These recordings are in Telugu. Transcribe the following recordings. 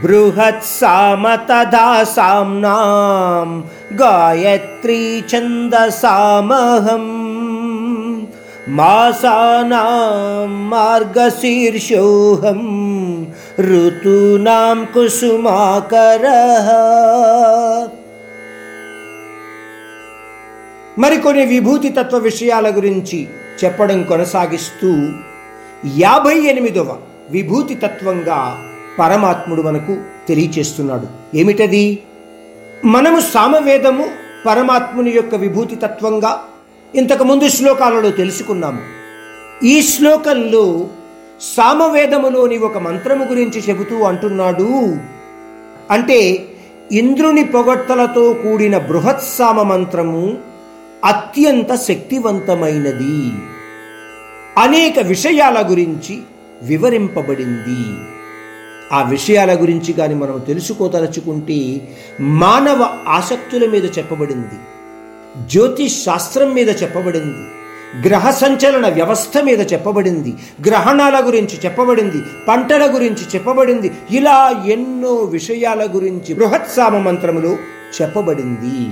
బృహత్సామ తథా సామ్నాం గాయత్రీ ఛందసామహం మాసానాం మార్గశీర్షోహం ఋతూనాం కుసుమాకరః. మరికొన్ని విభూతి తత్వ విషయాల గురించి చెప్పడం కొనసాగిస్తూ యాభై ఎనిమిదవ విభూతి తత్వంగా పరమాత్ముడు మనకు తెలియచేస్తున్నాడు. ఏమిటది? మనము సామవేదము పరమాత్ముని యొక్క విభూతి తత్వంగా ఇంతకుముందు శ్లోకాలలో తెలుసుకున్నాము. ఈ శ్లోకంలో సామవేదములోని ఒక మంత్రము గురించి చెబుతూ అంటున్నాడు. అంటే ఇంద్రుని పొగడ్తలతో కూడిన బృహత్సామ మంత్రము అత్యంత శక్తివంతమైనది. అనేక విషయాల గురించి వివరింపబడింది. ఆ విషయాల గురించి కానీ మనం తెలుసుకోదలుచుకుంటే మానవ ఆసక్తుల మీద చెప్పబడింది జ్యోతిష్ శాస్త్రం మీద చెప్పబడింది గ్రహ సంచలన వ్యవస్థ మీద చెప్పబడింది గ్రహణాల గురించి చెప్పబడింది పంటల గురించి చెప్పబడింది ఇలా ఎన్నో విషయాల గురించి బృహత్సామ మంత్రములో చెప్పబడింది.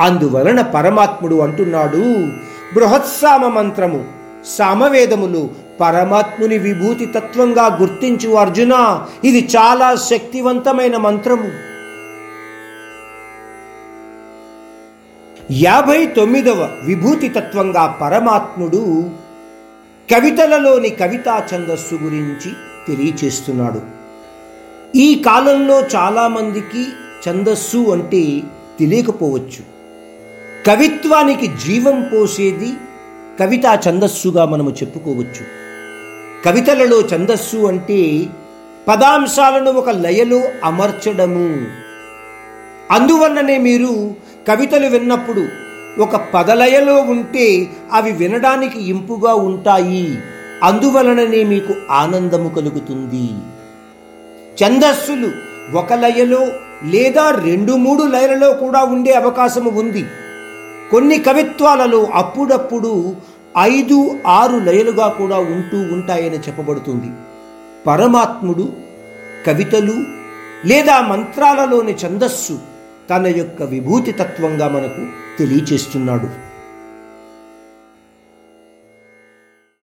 అందువలన పరమాత్ముడు అంటున్నాడు బృహత్సామ మంత్రము సామవేదములు పరమాత్ముని విభూతి తత్వంగా గుర్తించు అర్జున ఇది చాలా శక్తివంతమైన మంత్రము. యాభై తొమ్మిదవ విభూతి తత్వంగా పరమాత్ముడు కవితలలోని కవితా ఛందస్సు గురించి తెలియచేస్తున్నాడు. ఈ కాలంలో చాలామందికి ఛందస్సు అంటే తెలియకపోవచ్చు. కవిత్వానికి జీవం పోసేది కవితా ఛందస్సుగా మనము చెప్పుకోవచ్చు. కవితలలో ఛందస్సు అంటే పదాంశాలను ఒక లయలో అమర్చడము. అందువల్లనే మీరు కవితలు విన్నప్పుడు ఒక పదలయలో ఉంటే అవి వినడానికి ఇంపుగా ఉంటాయి. అందువలననే మీకు ఆనందము కలుగుతుంది. ఛందస్సులు ఒక లయలో లేదా రెండు మూడు లయలలో కూడా ఉండే అవకాశము ఉంది. కొన్ని కవిత్వాలలో అప్పుడప్పుడు ఐదు ఆరు లయలుగా కూడా ఉంటూ ఉంటాయని చెప్పబడుతుంది. పరమాత్ముడు కవితలు లేదా మంత్రాలలోని ఛందస్సు తన యొక్క విభూతి తత్వంగా మనకు తెలియచేస్తున్నాడు.